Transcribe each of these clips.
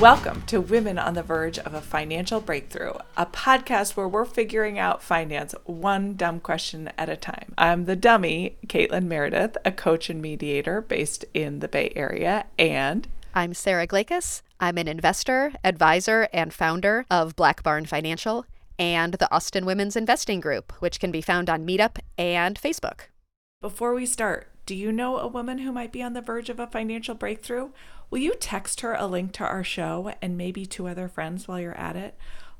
Welcome to Women on the Verge of a Financial Breakthrough, a podcast where we're figuring out finance one dumb question at a time. I'm the dummy, Caitlin Meredith, a coach and mediator based in the Bay Area, and I'm Sara Glakas. I'm an investor, advisor, and founder of Black Barn Financial and the Austin Women's Investing Group, which can be found on Meetup and Facebook. Before we start, do you know a woman who might be on the verge of a financial breakthrough? Will you text her a link to our show and maybe two other friends while you're at it?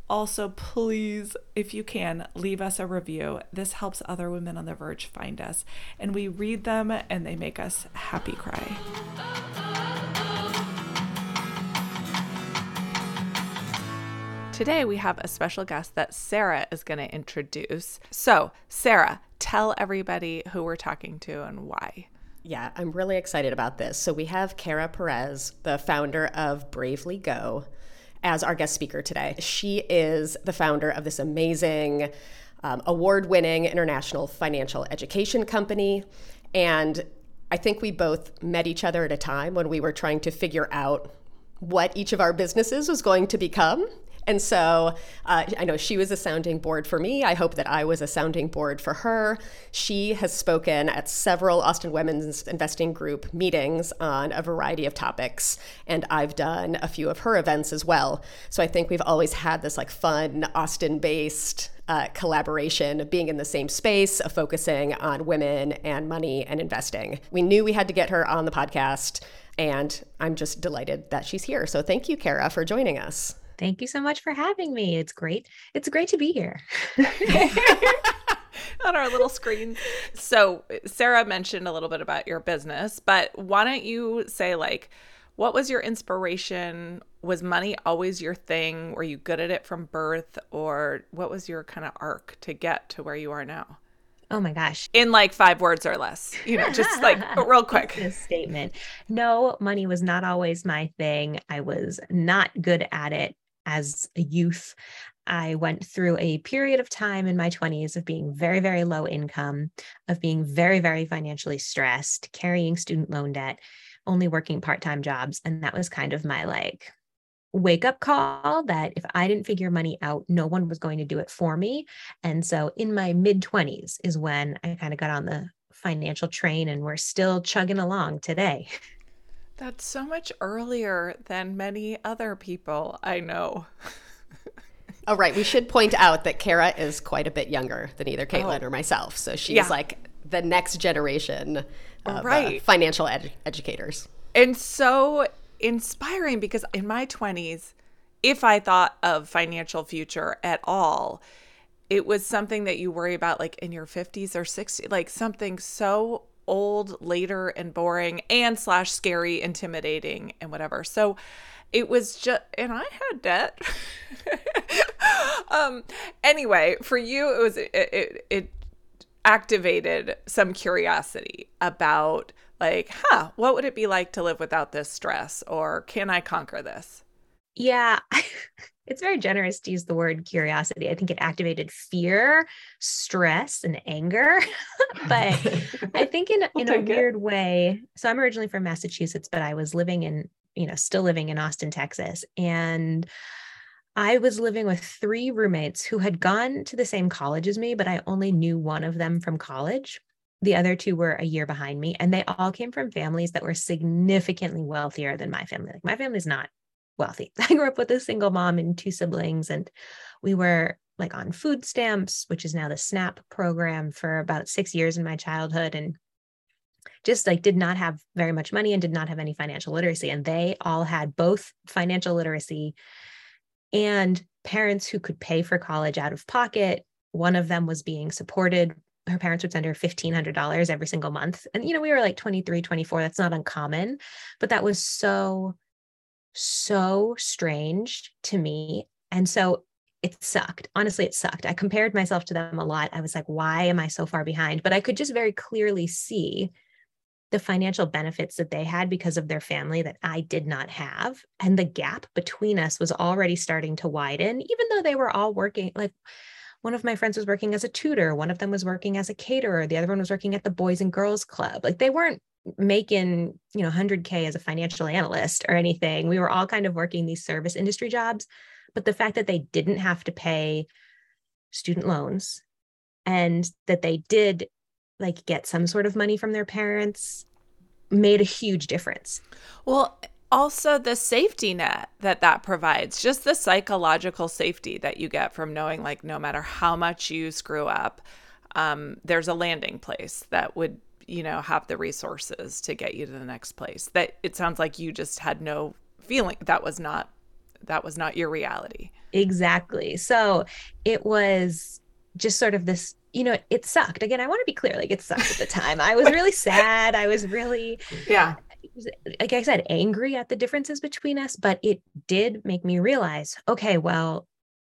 Also, please, if you can, leave us a review. This helps other women on the verge find us, and we read them and they make us happy cry. Today, we have a special guest that Sara is going to introduce. So, Sara, tell everybody who we're talking to and why. Yeah, I'm really excited about this. So we have Kara Perez, the founder of Bravely Go, as our guest speaker today. She is the founder of this amazing, um, award winning international financial education company. And I think we both met each other at a time when we were trying to figure out what each of our businesses was going to become. And so uh, I know she was a sounding board for me. I hope that I was a sounding board for her. She has spoken at several Austin Women's Investing Group meetings on a variety of topics, and I've done a few of her events as well. So I think we've always had this like fun Austin based uh, collaboration, of being in the same space, of focusing on women and money and investing. We knew we had to get her on the podcast, and I'm just delighted that she's here. So thank you, Kara, for joining us. Thank you so much for having me. It's great. It's great to be here. on our little screen. So, uh, Sara mentioned a little bit about your business, but why don't you say, like, what was your inspiration? Was money always your thing? Were you good at it from birth? Or what was your kind of arc to get to where you are now? Oh my gosh. In like five words or less, you know, just like real quick. Statement. No, money was not always my thing. I was not good at it as a youth. I went through a period of time in my 20s of being very, very low income, of being very, very financially stressed, carrying student loan debt, only working part time jobs. And that was kind of my like wake up call that if I didn't figure money out, no one was going to do it for me. And so in my mid 20s is when I kind of got on the financial train and we're still chugging along today. That's so much earlier than many other people I know. oh, right. We should point out that Kara is quite a bit younger than either Caitlin oh. or myself. So she's yeah. like the next generation of uh, right. uh, financial ed- educators. And so inspiring because in my 20s, if I thought of financial future at all, it was something that you worry about like in your 50s or 60s, like something so old, later, and boring, and slash scary, intimidating, and whatever. So it was just, and I had debt. um, anyway, for you, it was it, it, it activated some curiosity about like, huh, what would it be like to live without this stress, or can I conquer this? Yeah. it's very generous to use the word curiosity. I think it activated fear, stress, and anger. but I think in, in a weird it. way, so I'm originally from Massachusetts, but I was living in, you know, still living in Austin, Texas. And I was living with three roommates who had gone to the same college as me, but I only knew one of them from college. The other two were a year behind me, and they all came from families that were significantly wealthier than my family. Like my family's not wealthy. I grew up with a single mom and two siblings, and we were like on food stamps, which is now the SNAP program for about six years in my childhood. And just like did not have very much money and did not have any financial literacy. And they all had both financial literacy and parents who could pay for college out of pocket. One of them was being supported. Her parents would send her $1,500 every single month. And, you know, we were like 23, 24. That's not uncommon, but that was so so strange to me. And so it sucked. Honestly, it sucked. I compared myself to them a lot. I was like, why am I so far behind? But I could just very clearly see the financial benefits that they had because of their family that I did not have. And the gap between us was already starting to widen, even though they were all working. Like one of my friends was working as a tutor, one of them was working as a caterer, the other one was working at the Boys and Girls Club. Like they weren't making, you know, 100K as a financial analyst or anything. We were all kind of working these service industry jobs. But the fact that they didn't have to pay student loans and that they did like get some sort of money from their parents made a huge difference. Well, also the safety net that that provides, just the psychological safety that you get from knowing like no matter how much you screw up, um, there's a landing place that would you know have the resources to get you to the next place. That it sounds like you just had no feeling that was not that was not your reality. Exactly. So it was just sort of this you know, it sucked. Again, I want to be clear, like it sucked at the time. I was really sad. I was really, yeah, like I said, angry at the differences between us, but it did make me realize, okay, well,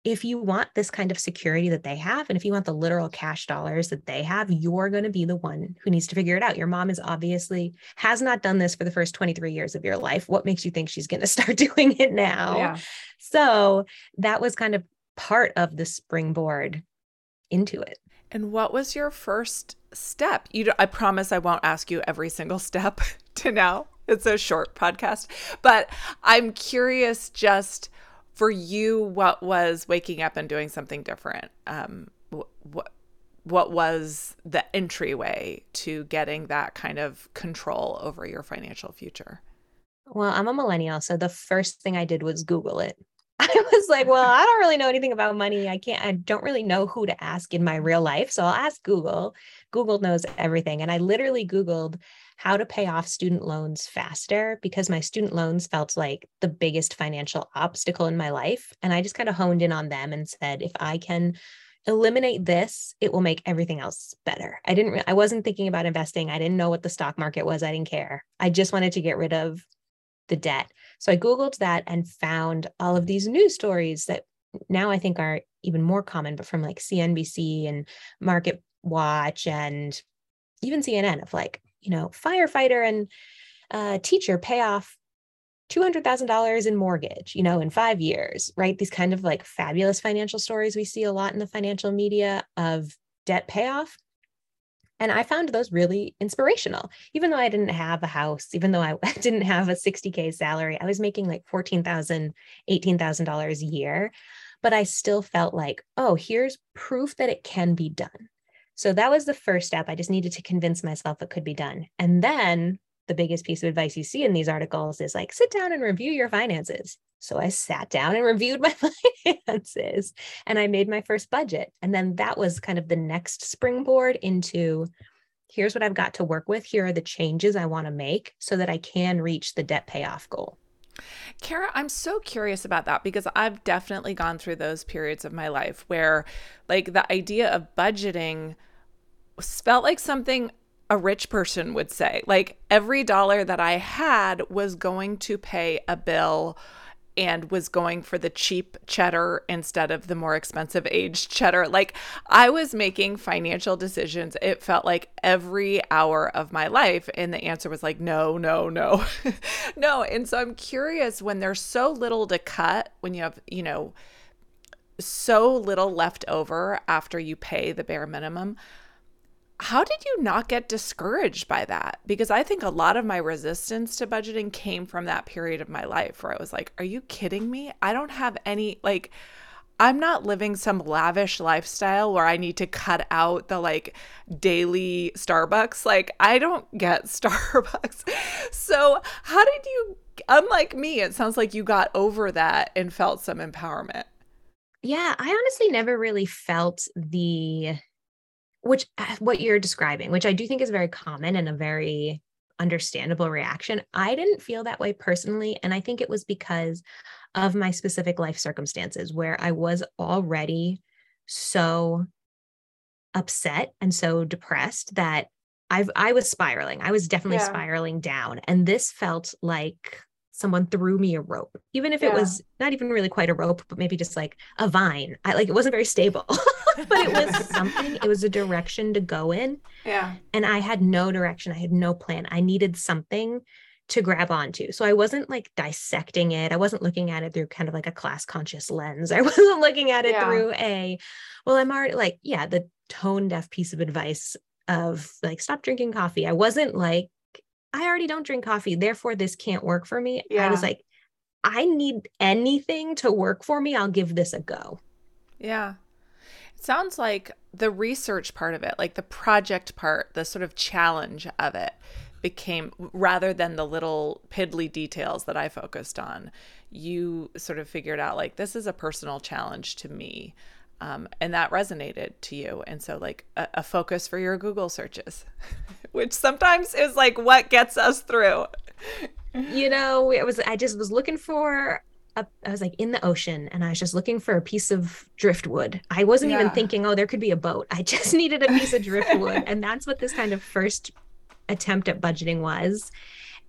if you want this kind of security that they have, and if you want the literal cash dollars that they have, you're going to be the one who needs to figure it out. Your mom is obviously has not done this for the first 23 years of your life. What makes you think she's going to start doing it now? Yeah. So that was kind of part of the springboard into it. And what was your first step? You I promise I won't ask you every single step to now. It's a short podcast, but I'm curious just for you what was waking up and doing something different? Um what what was the entryway to getting that kind of control over your financial future? Well, I'm a millennial, so the first thing I did was Google it. I was like, well, I don't really know anything about money. I can't, I don't really know who to ask in my real life. So I'll ask Google. Google knows everything. And I literally Googled how to pay off student loans faster because my student loans felt like the biggest financial obstacle in my life. And I just kind of honed in on them and said, if I can eliminate this, it will make everything else better. I didn't, I wasn't thinking about investing. I didn't know what the stock market was. I didn't care. I just wanted to get rid of the debt. So I Googled that and found all of these news stories that now I think are even more common, but from like CNBC and Market Watch and even CNN of like, you know, firefighter and uh, teacher pay off $200,000 in mortgage, you know, in five years, right? These kind of like fabulous financial stories we see a lot in the financial media of debt payoff. And I found those really inspirational. Even though I didn't have a house, even though I didn't have a 60K salary, I was making like $14,000, $18,000 a year. But I still felt like, oh, here's proof that it can be done. So that was the first step. I just needed to convince myself it could be done. And then the biggest piece of advice you see in these articles is like, sit down and review your finances. So I sat down and reviewed my finances and I made my first budget. And then that was kind of the next springboard into here's what I've got to work with. Here are the changes I want to make so that I can reach the debt payoff goal. Kara, I'm so curious about that because I've definitely gone through those periods of my life where, like, the idea of budgeting felt like something a rich person would say. Like, every dollar that I had was going to pay a bill and was going for the cheap cheddar instead of the more expensive aged cheddar. Like I was making financial decisions. It felt like every hour of my life. And the answer was like, no, no, no, no. And so I'm curious when there's so little to cut, when you have, you know, so little left over after you pay the bare minimum how did you not get discouraged by that? Because I think a lot of my resistance to budgeting came from that period of my life where I was like, are you kidding me? I don't have any, like, I'm not living some lavish lifestyle where I need to cut out the like daily Starbucks. Like, I don't get Starbucks. So, how did you, unlike me, it sounds like you got over that and felt some empowerment. Yeah, I honestly never really felt the which uh, what you're describing, which I do think is very common and a very understandable reaction. I didn't feel that way personally. And I think it was because of my specific life circumstances where I was already so upset and so depressed that I've I was spiraling. I was definitely yeah. spiraling down. And this felt like someone threw me a rope, even if yeah. it was not even really quite a rope, but maybe just like a vine. I like it wasn't very stable, but it was something. It was a direction to go in. Yeah. And I had no direction. I had no plan. I needed something to grab onto. So I wasn't like dissecting it. I wasn't looking at it through kind of like a class conscious lens. I wasn't looking at it yeah. through a, well, I'm already like, yeah, the tone deaf piece of advice of like, stop drinking coffee. I wasn't like I already don't drink coffee, therefore this can't work for me. Yeah. I was like, I need anything to work for me. I'll give this a go. Yeah. It sounds like the research part of it, like the project part, the sort of challenge of it became rather than the little piddly details that I focused on, you sort of figured out like this is a personal challenge to me. Um, and that resonated to you. And so, like, a, a focus for your Google searches, which sometimes is like what gets us through. You know, it was, I just was looking for a, I was like in the ocean and I was just looking for a piece of driftwood. I wasn't yeah. even thinking, oh, there could be a boat. I just needed a piece of driftwood. and that's what this kind of first attempt at budgeting was.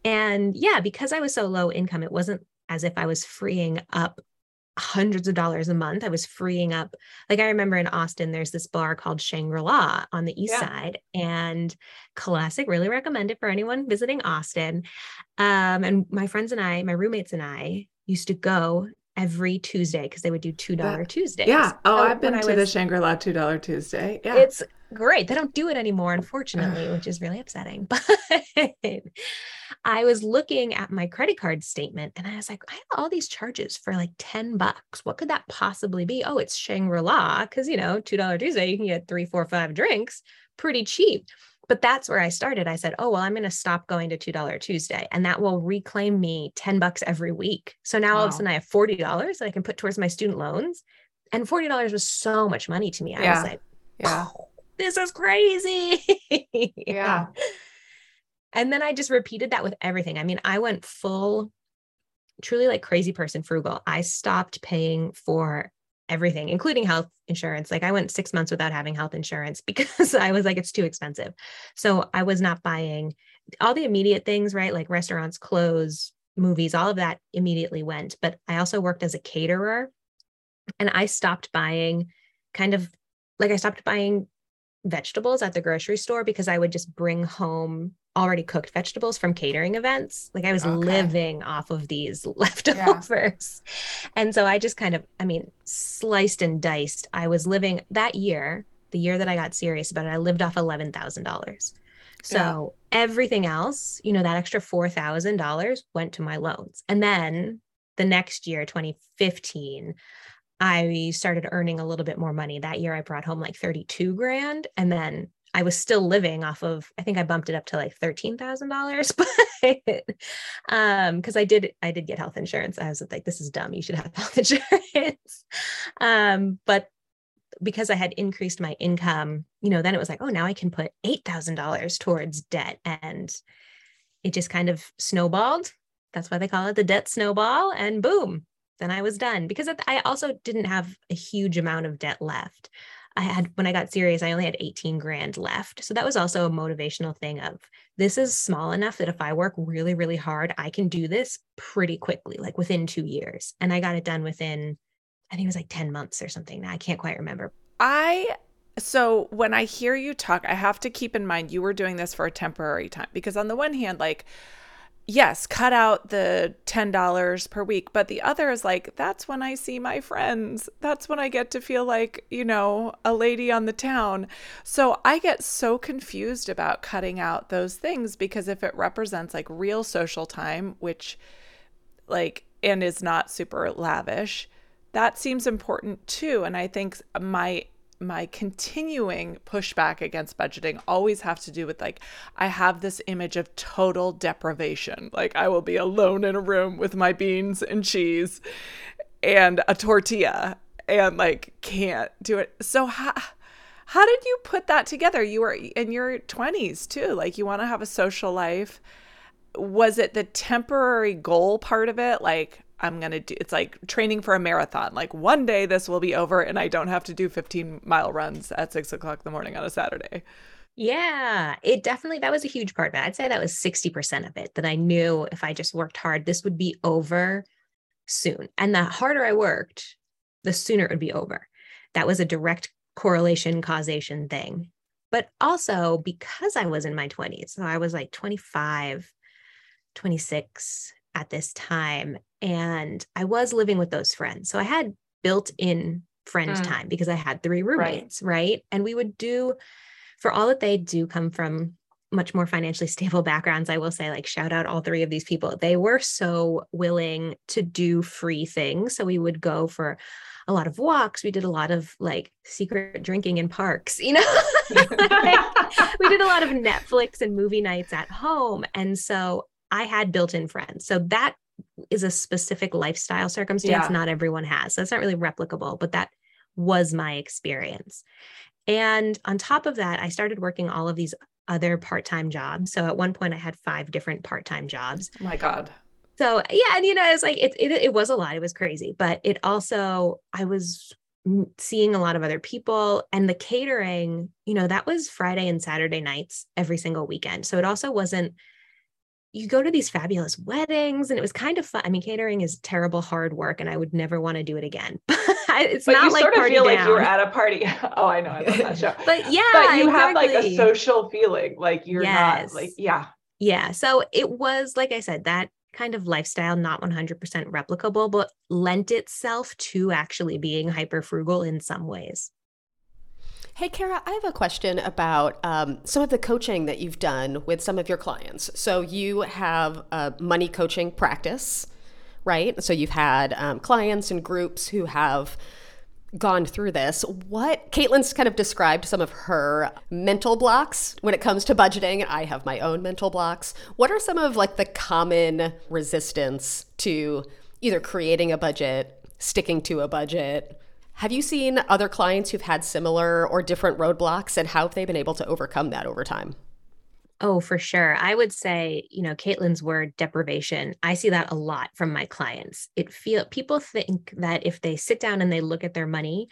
And yeah, because I was so low income, it wasn't as if I was freeing up hundreds of dollars a month. I was freeing up. Like I remember in Austin, there's this bar called Shangri La on the east yeah. side, and classic. Really recommend it for anyone visiting Austin. Um, and my friends and I, my roommates and I, used to go every Tuesday because they would do two dollar Tuesdays. Yeah. Oh, so I've been to was, the Shangri La two dollar Tuesday. Yeah. It's great. They don't do it anymore, unfortunately, which is really upsetting. But I was looking at my credit card statement and I was like, I have all these charges for like 10 bucks. What could that possibly be? Oh, it's Shangri La. Cause you know, $2 Tuesday, you can get three, four, five drinks pretty cheap. But that's where I started. I said, oh, well, I'm going to stop going to $2 Tuesday and that will reclaim me 10 bucks every week. So now wow. all of a sudden I have $40 that I can put towards my student loans. And $40 was so much money to me. I yeah. was like, yeah. Oh, this is crazy. yeah. And then I just repeated that with everything. I mean, I went full, truly like crazy person frugal. I stopped paying for everything, including health insurance. Like I went six months without having health insurance because I was like, it's too expensive. So I was not buying all the immediate things, right? Like restaurants, clothes, movies, all of that immediately went. But I also worked as a caterer and I stopped buying kind of like I stopped buying vegetables at the grocery store because I would just bring home already cooked vegetables from catering events. Like I was okay. living off of these leftovers. Yeah. And so I just kind of, I mean, sliced and diced. I was living that year, the year that I got serious about it, I lived off $11,000. So yeah. everything else, you know, that extra $4,000 went to my loans. And then the next year, 2015, I started earning a little bit more money. That year I brought home like 32 grand and then I was still living off of I think I bumped it up to like $13,000 but um cuz I did I did get health insurance. I was like this is dumb. You should have health insurance. um but because I had increased my income, you know, then it was like, oh, now I can put $8,000 towards debt and it just kind of snowballed. That's why they call it the debt snowball and boom, then I was done because I also didn't have a huge amount of debt left. I had when I got serious, I only had 18 grand left. So that was also a motivational thing of this is small enough that if I work really, really hard, I can do this pretty quickly, like within two years. And I got it done within, I think it was like 10 months or something. I can't quite remember. I so when I hear you talk, I have to keep in mind you were doing this for a temporary time because on the one hand, like yes, cut out the $10 per week. But the other is like, that's when I see my friends. That's when I get to feel like, you know, a lady on the town. So I get so confused about cutting out those things because if it represents like real social time, which like, and is not super lavish, that seems important too. And I think my my continuing pushback against budgeting always have to do with like I have this image of total deprivation. Like I will be alone in a room with my beans and cheese and a tortilla and like can't do it. So how how did you put that together? You were in your 20s too. Like you want to have a social life. Was it the temporary goal part of it? Like I'm going to do it's like training for a marathon. Like one day this will be over and I don't have to do 15 mile runs at six o'clock in the morning on a Saturday. Yeah, it definitely, that was a huge part of it. I'd say that was 60% of it that I knew if I just worked hard, this would be over soon. And the harder I worked, the sooner it would be over. That was a direct correlation causation thing. But also because I was in my 20s, so I was like 25, 26 at this time and I was living with those friends. So I had built in friend mm. time because I had three roommates, right. right? And we would do, for all that they do come from much more financially stable backgrounds, I will say, like, shout out all three of these people. They were so willing to do free things. So we would go for a lot of walks. We did a lot of like secret drinking in parks, you know? like, we did a lot of Netflix and movie nights at home. And so I had built in friends. So that is a specific lifestyle circumstance yeah. not everyone has. So it's not really replicable, but that was my experience. And on top of that, I started working all of these other part-time jobs. So at one point I had five different part-time jobs. Oh my God. So yeah, and you know, it's like it, it it was a lot. It was crazy, but it also I was seeing a lot of other people and the catering, you know, that was Friday and Saturday nights every single weekend. So it also wasn't you go to these fabulous weddings and it was kind of fun. I mean, catering is terrible hard work and I would never want to do it again. it's but not you like sort of feel down. like you were at a party. Oh, I know. I love that show. but yeah, but you exactly. have like a social feeling. Like you're yes. not like, yeah. Yeah. So it was, like I said, that kind of lifestyle, not 100% replicable, but lent itself to actually being hyper frugal in some ways. Hey, Kara, I have a question about um, some of the coaching that you've done with some of your clients. So, you have a money coaching practice, right? So, you've had um, clients and groups who have gone through this. What Caitlin's kind of described some of her mental blocks when it comes to budgeting. I have my own mental blocks. What are some of like the common resistance to either creating a budget, sticking to a budget, have you seen other clients who've had similar or different roadblocks and how have they been able to overcome that over time? Oh, for sure. I would say, you know, Caitlin's word deprivation. I see that a lot from my clients. It feel people think that if they sit down and they look at their money,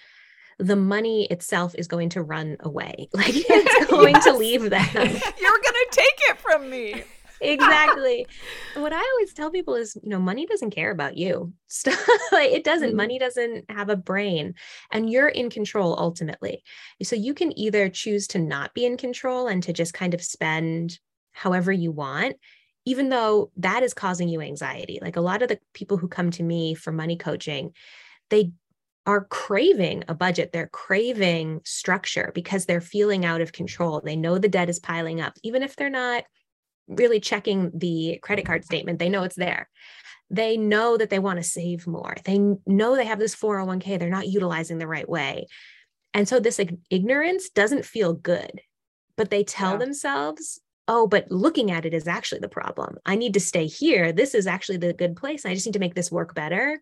the money itself is going to run away. Like it's going yes. to leave them. You're going to take it from me exactly. what I always tell people is, you know, money doesn't care about you. like it doesn't. Mm-hmm. Money doesn't have a brain, and you're in control ultimately. So you can either choose to not be in control and to just kind of spend however you want, even though that is causing you anxiety. Like a lot of the people who come to me for money coaching, they are craving a budget. They're craving structure because they're feeling out of control. They know the debt is piling up, even if they're not really checking the credit card statement, they know it's there. They know that they want to save more. They know they have this 401k, they're not utilizing the right way. And so this ignorance doesn't feel good, but they tell yeah. themselves, oh, but looking at it is actually the problem. I need to stay here. This is actually the good place. I just need to make this work better.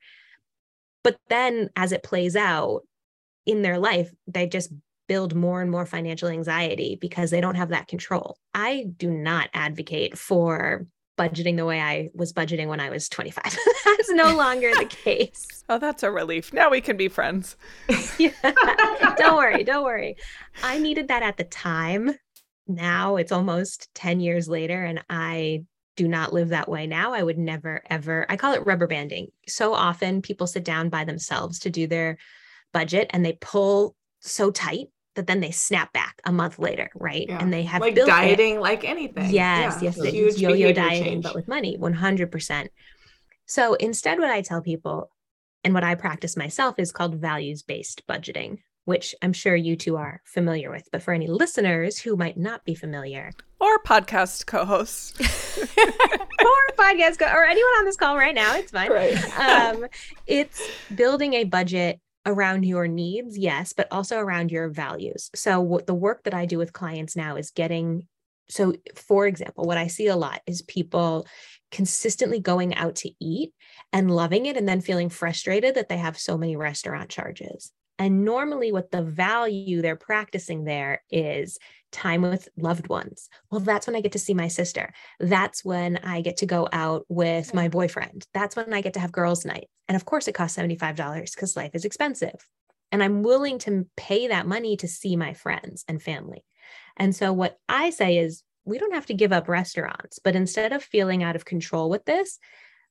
But then as it plays out in their life, they just build more and more financial anxiety because they don't have that control. I do not advocate for budgeting the way I was budgeting when I was 25. that's no longer the case. Oh, that's a relief. Now we can be friends. yeah. Don't worry. Don't worry. I needed that at the time. Now it's almost 10 years later, and I do not live that way now. I would never, ever, I call it rubber banding. So often people sit down by themselves to do their budget and they pull so tight that then they snap back a month later, right? Yeah. And they have like dieting, it. like anything. Yes, yeah. yes, huge yo-yo dieting, change. but with money, one hundred percent. So instead, what I tell people, and what I practice myself, is called values-based budgeting, which I'm sure you two are familiar with. But for any listeners who might not be familiar, or podcast co-hosts, or podcast co- or anyone on this call right now, it's fine. Right. um, it's building a budget around your needs, yes, but also around your values. So, what the work that I do with clients now is getting so, for example, what I see a lot is people consistently going out to eat and loving it and then feeling frustrated that they have so many restaurant charges. And normally, what the value they're practicing there is time with loved ones. Well, that's when I get to see my sister. That's when I get to go out with my mm-hmm. boyfriend. That's when I get to have girls' night. And of course, it costs $75 because life is expensive. And I'm willing to pay that money to see my friends and family. And so, what I say is, we don't have to give up restaurants, but instead of feeling out of control with this,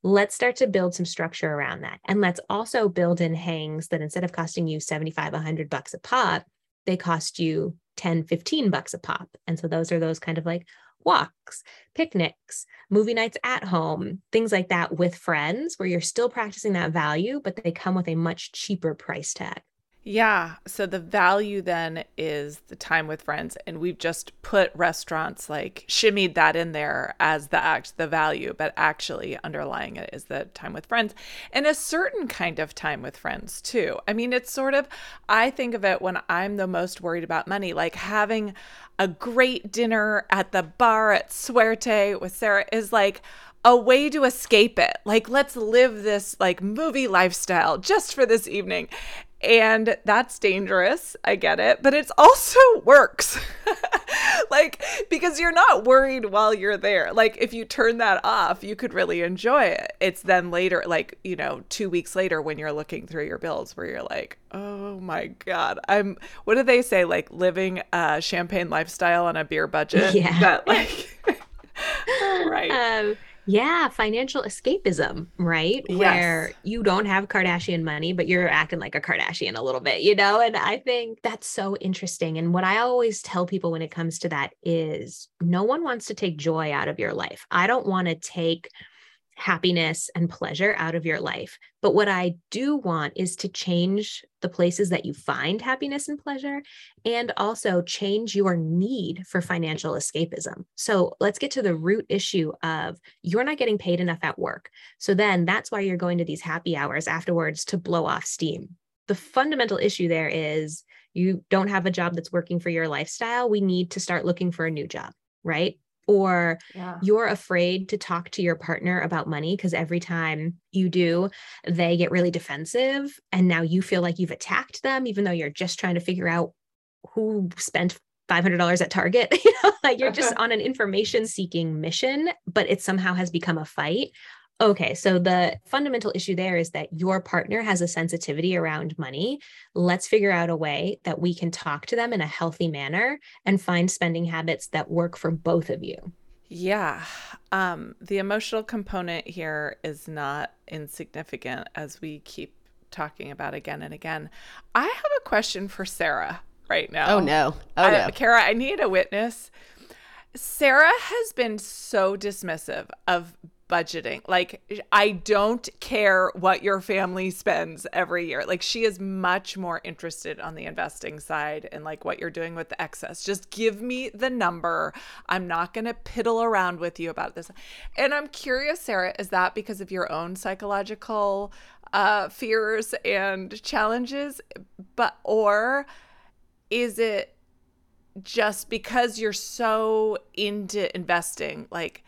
let's start to build some structure around that. And let's also build in hangs that instead of costing you 75, 100 bucks a pop, they cost you 10, 15 bucks a pop. And so those are those kind of like walks, picnics, movie nights at home, things like that with friends where you're still practicing that value, but they come with a much cheaper price tag. Yeah. So the value then is the time with friends. And we've just put restaurants like shimmied that in there as the act, the value, but actually underlying it is the time with friends and a certain kind of time with friends too. I mean, it's sort of, I think of it when I'm the most worried about money, like having a great dinner at the bar at Suerte with Sara is like, a way to escape it. Like, let's live this like movie lifestyle just for this evening. And that's dangerous. I get it. But it also works. like, because you're not worried while you're there. Like, if you turn that off, you could really enjoy it. It's then later, like, you know, two weeks later when you're looking through your bills where you're like, oh my God, I'm, what do they say? Like, living a champagne lifestyle on a beer budget. Yeah. That, like, right. Um, yeah, financial escapism, right? Yes. Where you don't have Kardashian money, but you're acting like a Kardashian a little bit, you know? And I think that's so interesting. And what I always tell people when it comes to that is no one wants to take joy out of your life. I don't want to take happiness and pleasure out of your life. But what I do want is to change the places that you find happiness and pleasure and also change your need for financial escapism. So let's get to the root issue of you're not getting paid enough at work. So then that's why you're going to these happy hours afterwards to blow off steam. The fundamental issue there is you don't have a job that's working for your lifestyle. We need to start looking for a new job, right? Or Yeah. you're afraid to talk to your partner about money because every time you do, they get really defensive. And now you feel like you've attacked them, even though you're just trying to figure out who spent $500 at Target. you know, like you're just on an information seeking mission, but it somehow has become a fight. Okay, so the fundamental issue there is that your partner has a sensitivity around money. Let's figure out a way that we can talk to them in a healthy manner and find spending habits that work for both of you. Yeah. Um, the emotional component here is not insignificant as we keep talking about again and again. I have a question for Sara right now. Oh no. Oh I- no. Kara, I need a witness. Sara has been so dismissive of budgeting. Like, I don't care what your family spends every year. Like, she is much more interested on the investing side and like what you're doing with the excess. Just give me the number. I'm not going to piddle around with you about this. And I'm curious, Sara, is that because of your own psychological uh, fears and challenges? But, or is it just because you're so into investing, like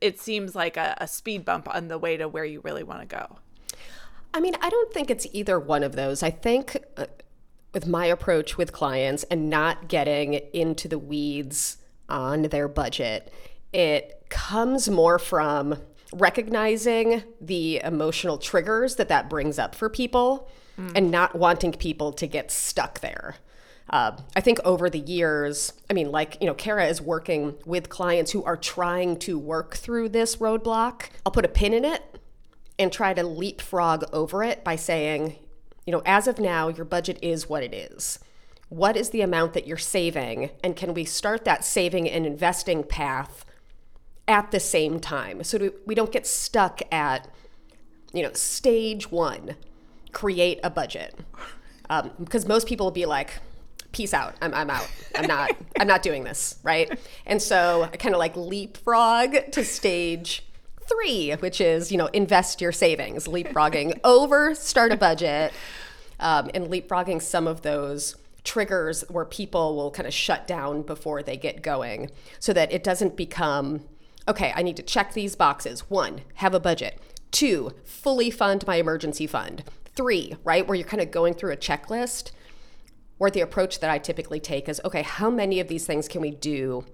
it seems like a, a speed bump on the way to where you really want to go. I mean, I don't think it's either one of those. I think uh, with my approach with clients and not getting into the weeds on their budget, it comes more from recognizing the emotional triggers that that brings up for people and not wanting people to get stuck there. Uh, I think over the years, I mean, like, you know, Kara is working with clients who are trying to work through this roadblock. I'll put a pin in it and try to leapfrog over it by saying, you know, as of now, your budget is what it is. What is the amount that you're saving? And can we start that saving and investing path at the same time so we don't get stuck at, you know, stage one, create a budget? Um, because most people will be like, peace out. I'm, I'm out. I'm not, I'm not doing this. Right. And so I kind of like leapfrog to stage three, which is, you know, invest your savings, leapfrogging over, start a budget, um, and leapfrogging some of those triggers where people will kind of shut down before they get going so that it doesn't become, okay, I need to check these boxes. One, have a budget. Two, fully fund my emergency fund. Three, right, where you're kind of going through a checklist or the approach that I typically take is okay, how many of these things can we do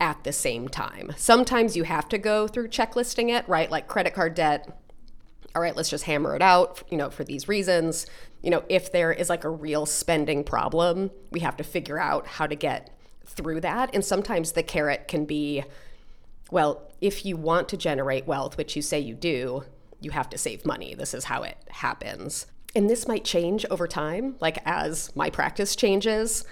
at the same time? Sometimes you have to go through checklisting it, right? Like credit card debt. All right, let's just hammer it out, you know, for these reasons. You know, if there is like a real spending problem, we have to figure out how to get through that. And sometimes the carrot can be well, if you want to generate wealth, which you say you do, you have to save money. This is how it happens. And this might change over time, like as my practice changes.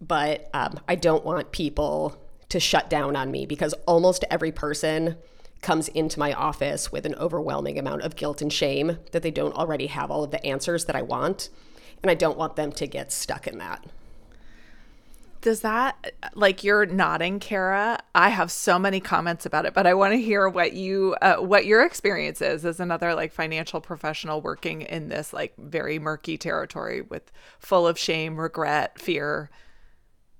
But um, I don't want people to shut down on me because almost every person comes into my office with an overwhelming amount of guilt and shame that they don't already have all of the answers that I want. And I don't want them to get stuck in that. Does that like you're nodding, Kara? I have so many comments about it, but I want to hear what you uh, what your experience is as another like financial professional working in this like very murky territory with full of shame, regret, fear.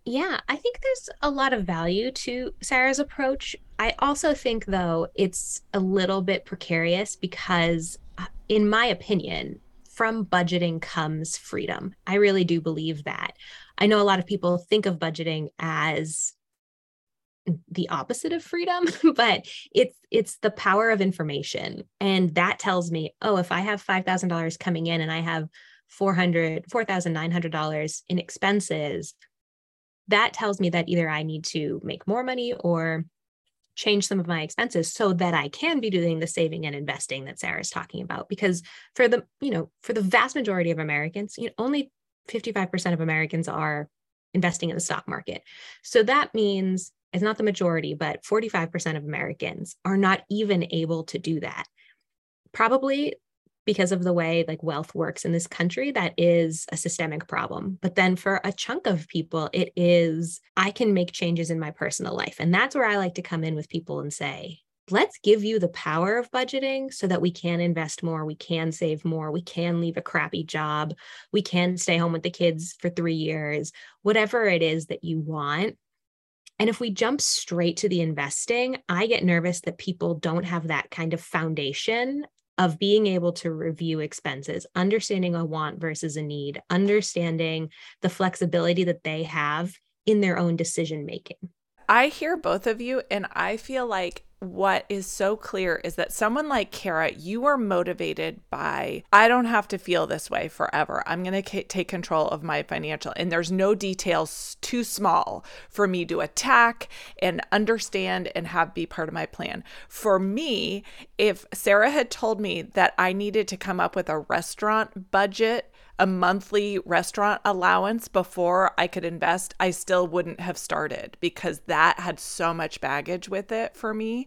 Yeah, I think there's a lot of value to Sara's approach. I also think though it's a little bit precarious because uh, in my opinion, from budgeting comes freedom. I really do believe that. I know a lot of people think of budgeting as the opposite of freedom but it's it's the power of information. And that tells me oh if i have $5000 coming in and i have 400 $4900 in expenses that tells me that either i need to make more money or change some of my expenses so that i can be doing the saving and investing that sara's talking about. Because for the you know for the vast majority of americans you know, only 55% of Americans are investing in the stock market. So that means it's not the majority, but 45% of Americans are not even able to do that. Probably because of the way like wealth works in this country that is a systemic problem but then for a chunk of people it is i can make changes in my personal life and that's where i like to come in with people and say let's give you the power of budgeting so that we can invest more, we can save more, we can leave a crappy job, we can stay home with the kids for three years, whatever it is that you want. And if we jump straight to the investing, I get nervous that people don't have that kind of foundation of being able to review expenses, understanding a want versus a need, understanding the flexibility that they have in their own decision making. I hear both of you, and I feel like what is so clear is that someone like Kara, you are motivated by, I don't have to feel this way forever. I'm going to take control of my financial, and there's no details too small for me to attack and understand and have be part of my plan. For me, if Sara had told me that I needed to come up with a restaurant budget a monthly restaurant allowance before I could invest, I still wouldn't have started because that had so much baggage with it for me.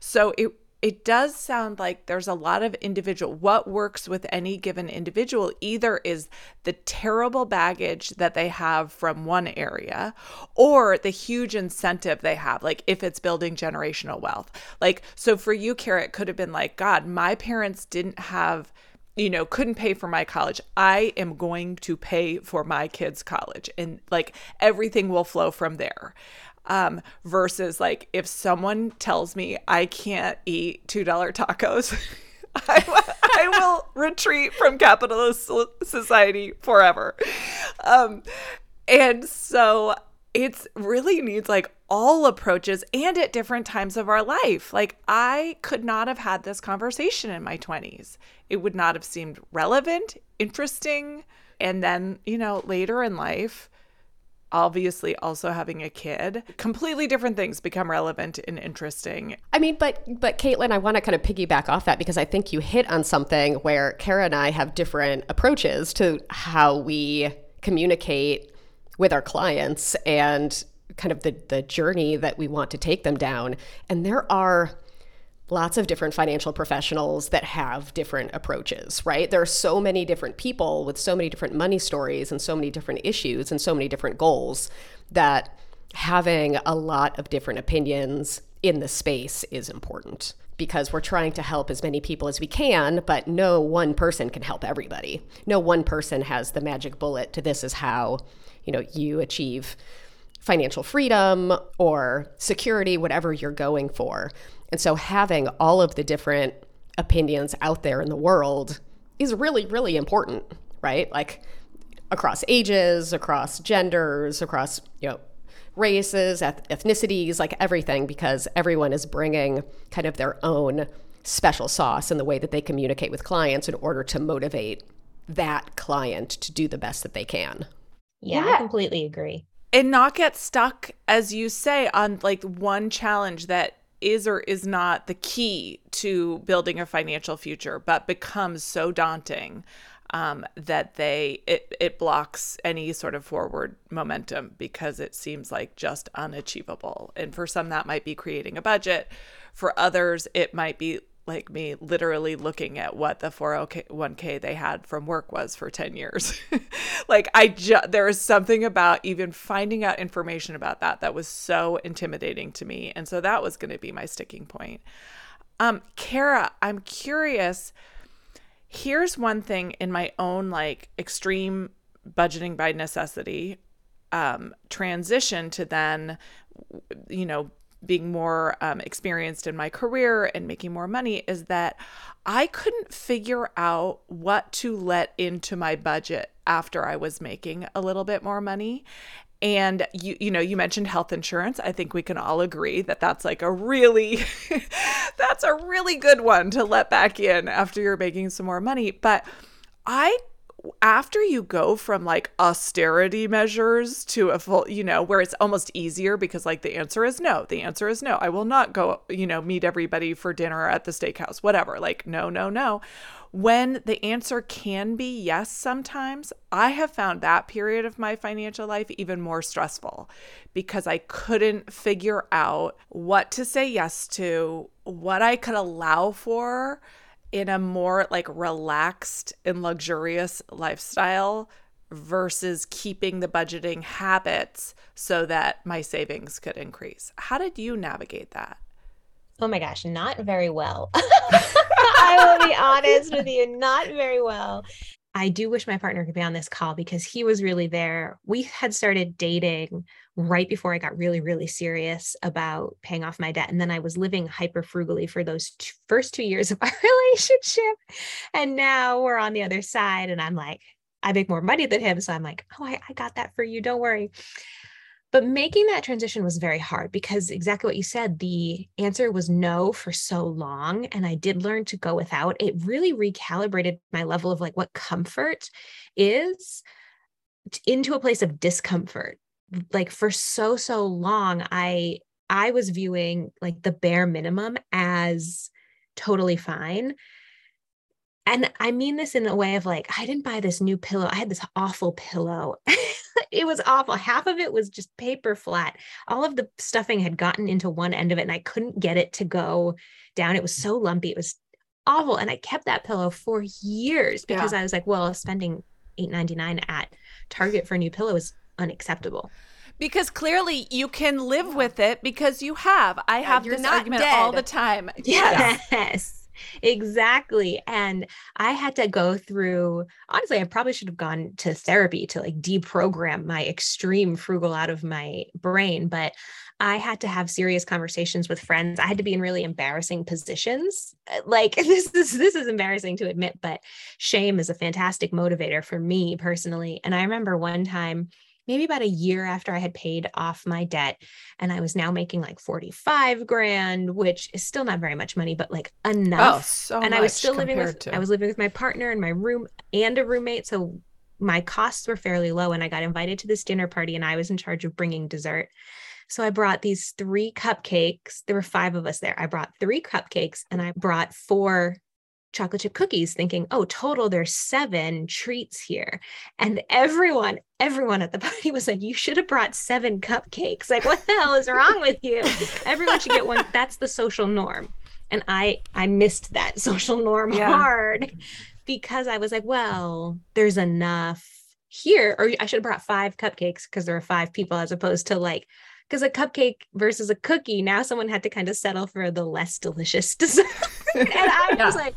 So it it does sound like there's a lot of individual what works with any given individual either is the terrible baggage that they have from one area or the huge incentive they have like if it's building generational wealth like so for you Kara it could have been like god my parents didn't have you know, couldn't pay for my college. I am going to pay for my kids' college. And like everything will flow from there. Um, versus like if someone tells me I can't eat $2 tacos, I, I will retreat from capitalist society forever. Um, and so it's really needs like all approaches and at different times of our life. Like I could not have had this conversation in my 20s. It would not have seemed relevant, interesting, and then, you know, later in life, obviously also having a kid completely different things become relevant and interesting i mean but but caitlin i want to kind of piggyback off that because i think you hit on something where kara and i have different approaches to how we communicate with our clients and kind of the, the journey that we want to take them down. And there are lots of different financial professionals that have different approaches, right? There are so many different people with so many different money stories and so many different issues and so many different goals that having a lot of different opinions in the space is important because we're trying to help as many people as we can, but no one person can help everybody. No one person has the magic bullet to this is how you know, you achieve financial freedom or security, whatever you're going for. And so having all of the different opinions out there in the world is really, really important, right? Like across ages, across genders, across, you know, races, ethnicities, like everything, because everyone is bringing kind of their own special sauce in the way that they communicate with clients in order to motivate that client to do the best that they can. Yeah, yeah, I completely agree. And not get stuck, as you say, on like one challenge that is or is not the key to building a financial future, but becomes so daunting um, that they it it blocks any sort of forward momentum because it seems like just unachievable. And for some, that might be creating a budget. For others, it might be like me literally looking at what the 401k they had from work was for 10 years. like I just there is something about even finding out information about that that was so intimidating to me. And so that was going to be my sticking point. Um Kara, I'm curious here's one thing in my own like extreme budgeting by necessity um transition to then you know being more um, experienced in my career and making more money is that I couldn't figure out what to let into my budget after I was making a little bit more money. And you you know you mentioned health insurance. I think we can all agree that that's like a really that's a really good one to let back in after you're making some more money. But I after you go from like austerity measures to a full, you know, where it's almost easier because like the answer is no. The answer is no. I will not go, you know, meet everybody for dinner at the steakhouse, whatever. Like, no, no, no. When the answer can be yes sometimes, I have found that period of my financial life even more stressful because I couldn't figure out what to say yes to, what I could allow for in a more like relaxed and luxurious lifestyle versus keeping the budgeting habits so that my savings could increase. How did you navigate that? Oh my gosh, not very well. I will be honest with you, not very well. I do wish my partner could be on this call because he was really there. We had started dating right before I got really, really serious about paying off my debt. And then I was living hyper frugally for those first two years of our relationship. And now we're on the other side. And I'm like, I make more money than him. So I'm like, oh, I, I got that for you. Don't worry. But making that transition was very hard because exactly what you said, the answer was no for so long. And I did learn to go without. It really recalibrated my level of like what comfort is into a place of discomfort. Like for so, so long, I I was viewing like the bare minimum as totally fine. And I mean this in a way of like, I didn't buy this new pillow. I had this awful pillow. it was awful. Half of it was just paper flat. All of the stuffing had gotten into one end of it and I couldn't get it to go down. It was so lumpy. It was awful. And I kept that pillow for years because yeah. I was like, well, spending $8.99 at Target for a new pillow is unacceptable. Because clearly you can live with it because you have. I have this argument dead. all the time. Yes exactly. And I had to go through, honestly, I probably should have gone to therapy to like deprogram my extreme frugal out of my brain. But I had to have serious conversations with friends. I had to be in really embarrassing positions. Uh, like this is this is embarrassing to admit, but shame is a fantastic motivator for me personally. And I remember one time maybe about a year after I had paid off my debt and I was now making like 45 grand, which is still not very much money, but like oh, enough. Oh, so and I was still living with to... I was living with my partner and my room and a roommate. So my costs were fairly low and I got invited to this dinner party and I was in charge of bringing dessert. So I brought these three cupcakes. There were five of us there. I brought three cupcakes and I brought four chocolate chip cookies thinking oh total there's seven treats here. And everyone everyone at the party was like you should have brought seven cupcakes. Like what the hell is wrong with you? Everyone should get one. That's the social norm. And i i missed that social norm yeah. hard because i was like well there's enough here. Or i should have brought five cupcakes because there are five people as opposed to like because a cupcake versus a cookie now someone had to kind of settle for the less delicious dessert. And i yeah. was like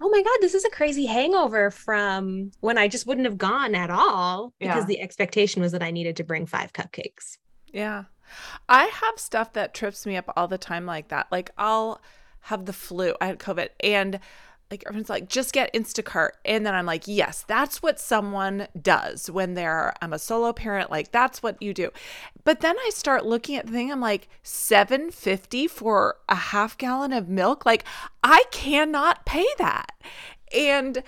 oh my god this is a crazy hangover from when i just wouldn't have gone at all because yeah. the expectation was that i needed to bring five cupcakes. Yeah. I have stuff that trips me up all the time like that. Like i'll have the flu i had covid and like everyone's like just get instacart and then i'm like yes that's what someone does when they're i'm a solo parent like that's what you do but then i start looking at the thing i'm like 750 for a half gallon of milk like i cannot pay that and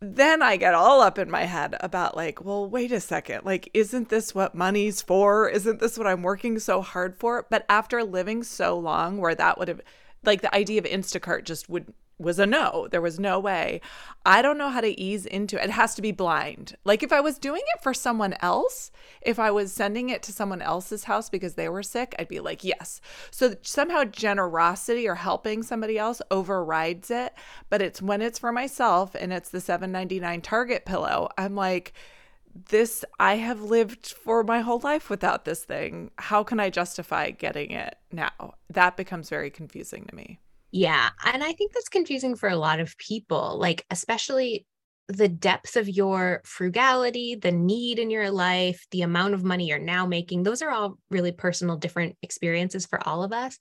then I get all up in my head about like, well, wait a second. Like, isn't this what money's for? Isn't this what I'm working so hard for? But after living so long where that would have like the idea of Instacart just would was a no. There was no way. I don't know how to ease into it. It has to be blind. Like if I was doing it for someone else, if I was sending it to someone else's house because they were sick, I'd be like, yes. So somehow generosity or helping somebody else overrides it. But it's when it's for myself and it's the 7.99 Target pillow, I'm like, this I have lived for my whole life without this thing. How can I justify getting it now? That becomes very confusing to me. Yeah. And I think that's confusing for a lot of people, like, especially the depth of your frugality, the need in your life, the amount of money you're now making. Those are all really personal, different experiences for all of us.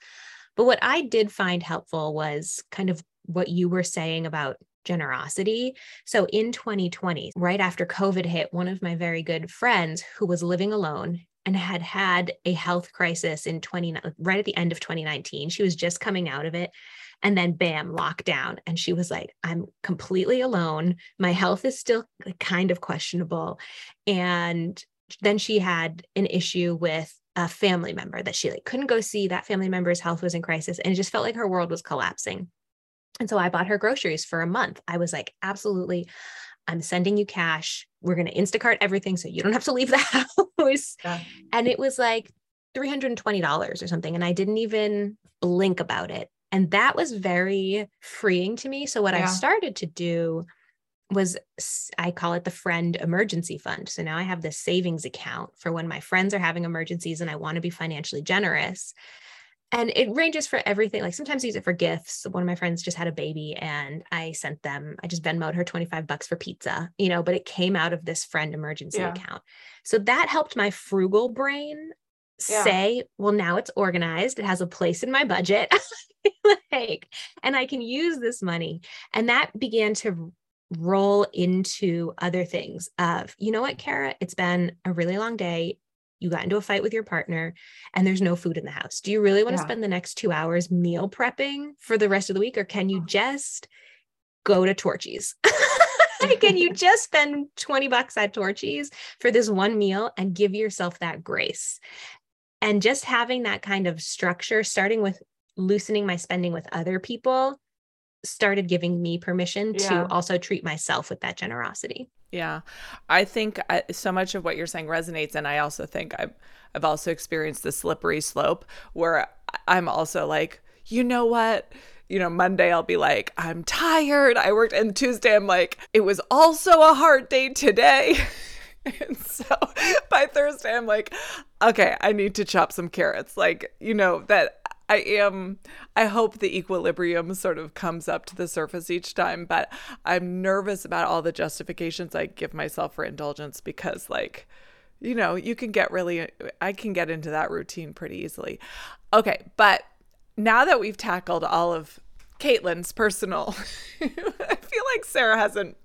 But what I did find helpful was kind of what you were saying about generosity. So in 2020, right after COVID hit, one of my very good friends who was living alone and had had a health crisis in 20 right at the end of 2019 she was just coming out of it and then bam, lockdown. And she was like, I'm completely alone. My health is still kind of questionable. And then she had an issue with a family member that she like couldn't go see that family member's health was in crisis and it just felt like her world was collapsing and so i bought her groceries for a month i was like absolutely i'm sending you cash we're going to instacart everything so you don't have to leave the house yeah. and it was like $320 or something and i didn't even blink about it and that was very freeing to me. So, what yeah. I started to do was I call it the friend emergency fund. So now I have this savings account for when my friends are having emergencies and I want to be financially generous. And it ranges for everything. Like sometimes I use it for gifts. One of my friends just had a baby and I sent them, I just Venmoed her 25 bucks for pizza, you know, but it came out of this friend emergency yeah. account. So that helped my frugal brain yeah. say, well, now it's organized. It has a place in my budget. like, and I can use this money. And that began to roll into other things of, you know what, Kara, it's been a really long day. You got into a fight with your partner and there's no food in the house. Do you really want to yeah. spend the next two hours meal prepping for the rest of the week? Or can you oh. just go to Torchy's? can you just spend 20 bucks at Torchy's for this one meal and give yourself that grace? And just having that kind of structure, starting with loosening my spending with other people started giving me permission yeah. to also treat myself with that generosity. Yeah. I think I, so much of what you're saying resonates and I also think I've I've also experienced the slippery slope where I'm also like, "You know what? You know, Monday I'll be like, I'm tired. I worked and Tuesday I'm like, it was also a hard day today." and so by Thursday I'm like, okay, I need to chop some carrots. Like, you know, that I am I hope the equilibrium sort of comes up to the surface each time, but I'm nervous about all the justifications I give myself for indulgence because like you know, you can get really I can get into that routine pretty easily. Okay, but now that we've tackled all of Caitlin's personal I feel like Sara hasn't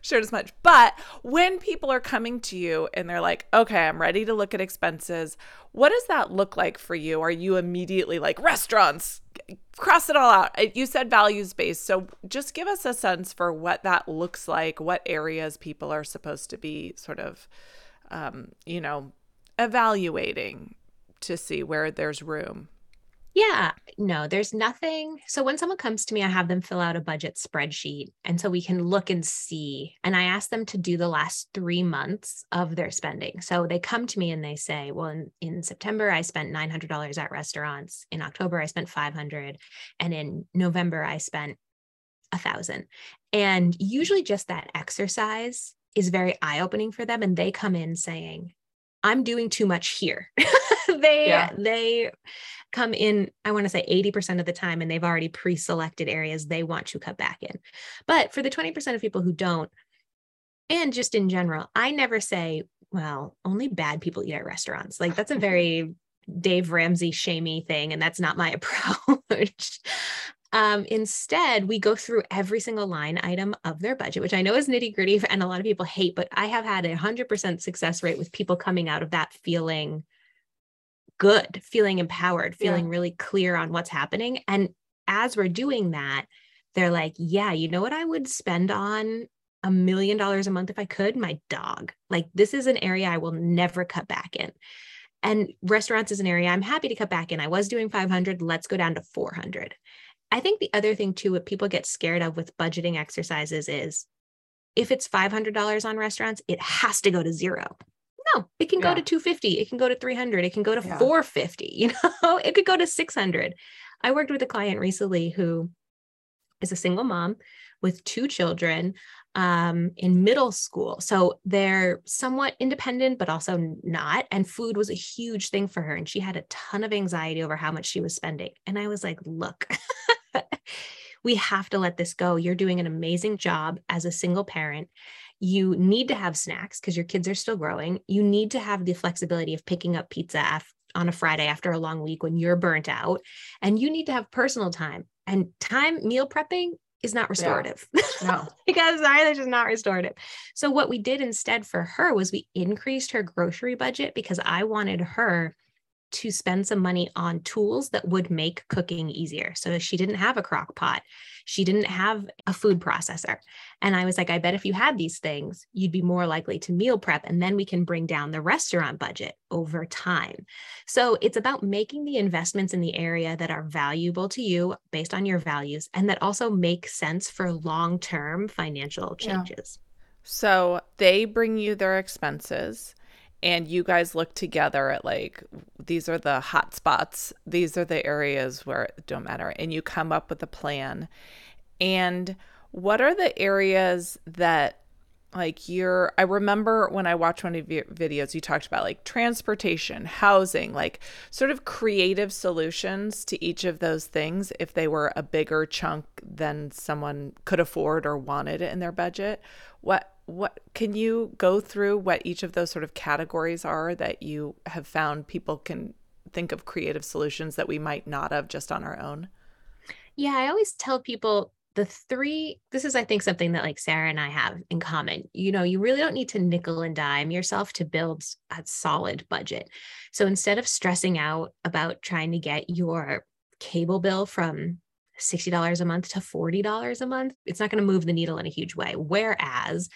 shared as much. But when people are coming to you and they're like, okay, I'm ready to look at expenses, what does that look like for you? Are you immediately like restaurants, cross it all out? You said values based. So just give us a sense for what that looks like, what areas people are supposed to be sort of, um, you know, evaluating to see where there's room. Yeah, no, there's nothing. So when someone comes to me, I have them fill out a budget spreadsheet. And so we can look and see. And I ask them to do the last three months of their spending. So they come to me and they say, well, in, in September, I spent $900 at restaurants. In October, I spent 500. And in November, I spent a thousand. And usually just that exercise is very eye opening for them. And they come in saying, I'm doing too much here. they yeah. they come in, I want to say 80% of the time, and they've already pre selected areas they want to cut back in. But for the 20% of people who don't, and just in general, I never say, well, only bad people eat at restaurants. Like that's a very Dave Ramsey shamey thing, and that's not my approach. Um, instead, we go through every single line item of their budget, which I know is nitty gritty and a lot of people hate, but I have had a 100% success rate with people coming out of that feeling good, feeling empowered, feeling yeah. really clear on what's happening. And as we're doing that, they're like, yeah, you know what I would spend on a million dollars a month if I could? My dog. Like, this is an area I will never cut back in. And restaurants is an area I'm happy to cut back in. I was doing 500, let's go down to 400. I think the other thing too, what people get scared of with budgeting exercises is if it's $500 on restaurants, it has to go to zero. No, it can yeah. go to 250, it can go to 300, it can go to yeah. 450, you know, it could go to 600. I worked with a client recently who is a single mom with two children um, in middle school. So they're somewhat independent, but also not. And food was a huge thing for her. And she had a ton of anxiety over how much she was spending. And I was like, look, we have to let this go. You're doing an amazing job as a single parent. You need to have snacks because your kids are still growing. You need to have the flexibility of picking up pizza af- on a Friday after a long week when you're burnt out. And you need to have personal time. And time meal prepping is not restorative. Yeah. No. because sorry, that's just not restorative. So what we did instead for her was we increased her grocery budget because I wanted her to spend some money on tools that would make cooking easier. So she didn't have a crock pot. She didn't have a food processor. And I was like, I bet if you had these things, you'd be more likely to meal prep. And then we can bring down the restaurant budget over time. So it's about making the investments in the area that are valuable to you based on your values and that also make sense for long term financial changes. Yeah. So they bring you their expenses and you guys look together at like these are the hot spots. These are the areas where it don't matter. And you come up with a plan. And what are the areas that like you're i remember when i watched one of your videos you talked about like transportation housing like sort of creative solutions to each of those things if they were a bigger chunk than someone could afford or wanted in their budget. What what can you go through what each of those sort of categories are that you have found people can think of creative solutions that we might not have just on our own? Yeah i always tell people the three this is i think something that like sara and i have in common. You know you really don't need to nickel and dime yourself to build a solid budget. So instead of stressing out about trying to get your cable bill from $60 a month to $40 a month, it's not going to move the needle in a huge way. Whereas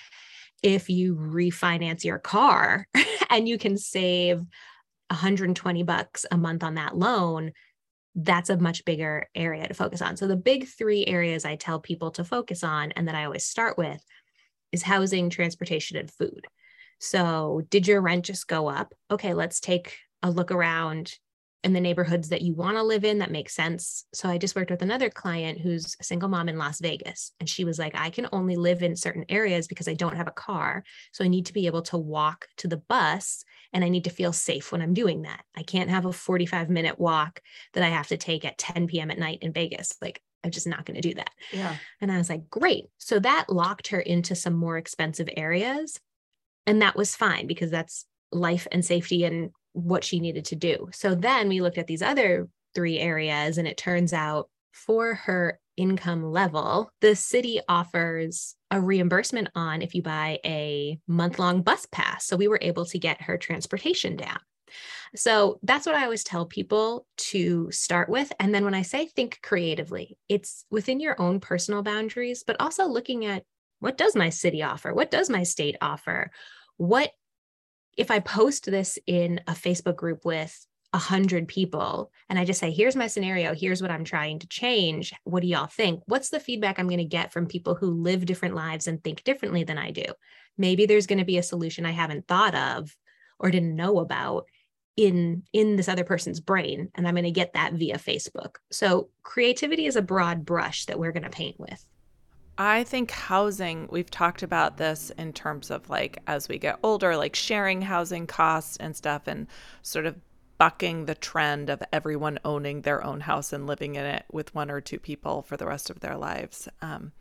if you refinance your car and you can save 120 bucks a month on that loan, that's a much bigger area to focus on. So the big 3 areas I tell people to focus on and that I always start with is housing, transportation and food. So, did your rent just go up? Okay, let's take a look around in the neighborhoods that you want to live in that makes sense. So I just worked with another client who's a single mom in Las Vegas. And she was like, I can only live in certain areas because I don't have a car. So I need to be able to walk to the bus and I need to feel safe when I'm doing that. I can't have a 45 minute walk that I have to take at 10 p.m. at night in Vegas. Like, I'm just not going to do that. Yeah. And I was like, great. So that locked her into some more expensive areas. And that was fine because that's life and safety and what she needed to do. So then we looked at these other three areas, and it turns out for her income level, the city offers a reimbursement on if you buy a month long bus pass. So we were able to get her transportation down. So that's what I always tell people to start with. And then when I say think creatively, it's within your own personal boundaries, but also looking at what does my city offer? What does my state offer? What if I post this in a Facebook group with a hundred people and I just say, here's my scenario, here's what I'm trying to change. What do y'all think? What's the feedback I'm going to get from people who live different lives and think differently than I do? Maybe there's going to be a solution I haven't thought of or didn't know about in in this other person's brain and i'm going to get that via facebook so creativity is a broad brush that we're going to paint with I think housing, we've talked about this in terms of like as we get older, like sharing housing costs and stuff, and sort of bucking the trend of everyone owning their own house and living in it with one or two people for the rest of their lives, um,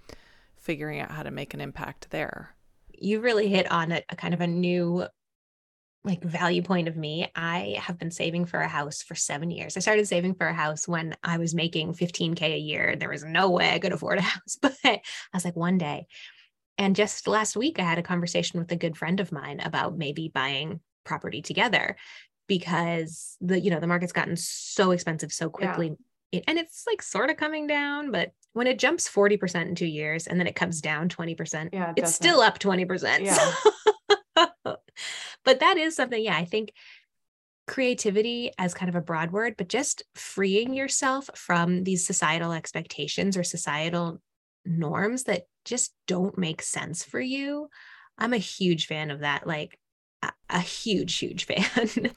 figuring out how to make an impact there. You really hit on a, a kind of a new like value point of me, I have been saving for a house for seven years. I started saving for a house when I was making 15K a year. There was no way I could afford a house, but I was like, one day. And just last week, I had a conversation with a good friend of mine about maybe buying property together because the, you know, the market's gotten so expensive so quickly. Yeah. and it's like sort of coming down, but when it jumps 40% in two years and then it comes down 20%, yeah, it it's still up 20%. Yeah. So but that is something, yeah, I think creativity as kind of a broad word, but just freeing yourself from these societal expectations or societal norms that just don't make sense for you. I'm a huge fan of that. Like a, a huge, huge fan.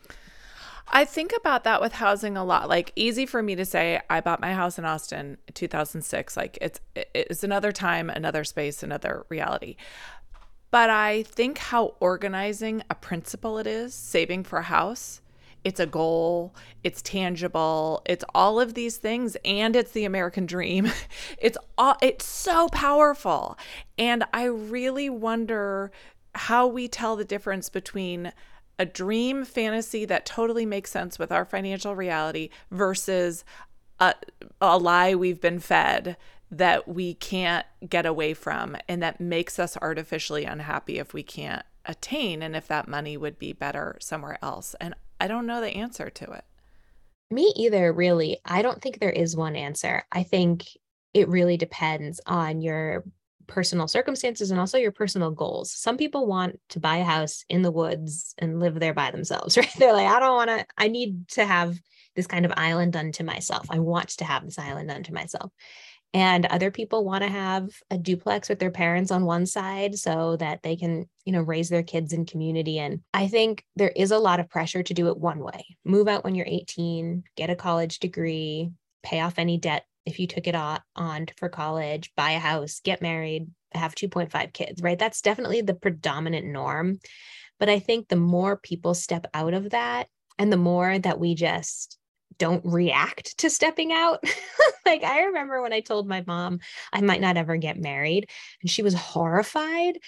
I think about that with housing a lot. Like easy for me to say I bought my house in Austin 2006. Like it's it's another time, another space, another reality. But I think how organizing a principle it is, saving for a house. It's a goal, it's tangible, it's all of these things and it's the American dream. It's all it's so powerful. And I really wonder how we tell the difference between a dream fantasy that totally makes sense with our financial reality versus a, a lie we've been fed that we can't get away from and that makes us artificially unhappy if we can't attain and if that money would be better somewhere else. And I don't know the answer to it. Me either, really. I don't think there is one answer. I think it really depends on your personal circumstances and also your personal goals. Some people want to buy a house in the woods and live there by themselves, right? They're like, I don't want to, I need to have this kind of island unto myself. I want to have this island unto myself. And other people want to have a duplex with their parents on one side so that they can, you know, raise their kids in community. And I think there is a lot of pressure to do it one way move out when you're 18, get a college degree, pay off any debt if you took it on for college, buy a house, get married, have 2.5 kids, right? That's definitely the predominant norm. But I think the more people step out of that and the more that we just don't react to stepping out. like I remember when I told my mom I might not ever get married and she was horrified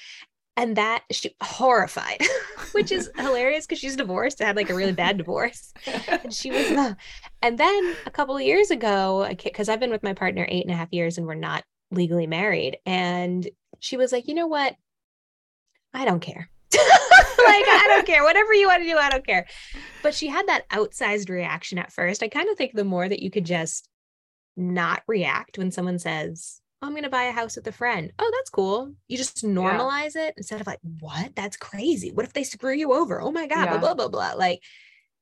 and that she horrified which is hilarious because she's divorced and had like a really bad divorce and she was uh, and then a couple of years ago because i've been with my partner eight and a half years and we're not legally married and she was like you know what? I don't care like i don't care whatever you want to do i don't care but she had that outsized reaction at first i kind of think the more that you could just not react when someone says oh, I'm going to buy a house with a friend. Oh, that's cool. You just normalize yeah. it instead of like, what? That's crazy. What if they screw you over? Oh my God, yeah. blah, blah, blah, blah. Like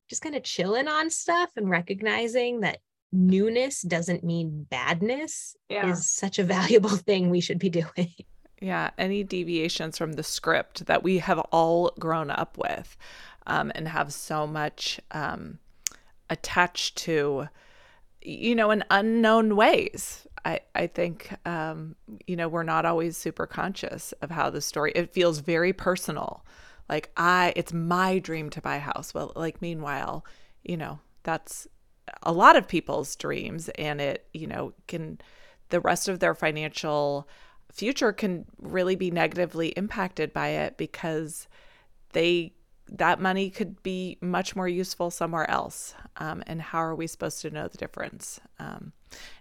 just kind of chilling on stuff and recognizing that newness doesn't mean badness yeah. is such a valuable thing we should be doing. Yeah. Any deviations from the script that we have all grown up with um, and have so much um, attached to, you know, in unknown ways I, I think um, you know we're not always super conscious of how the story it feels very personal like i it's my dream to buy a house well like meanwhile you know that's a lot of people's dreams and it you know can the rest of their financial future can really be negatively impacted by it because they that money could be much more useful somewhere else. Um, and how are we supposed to know the difference? Um,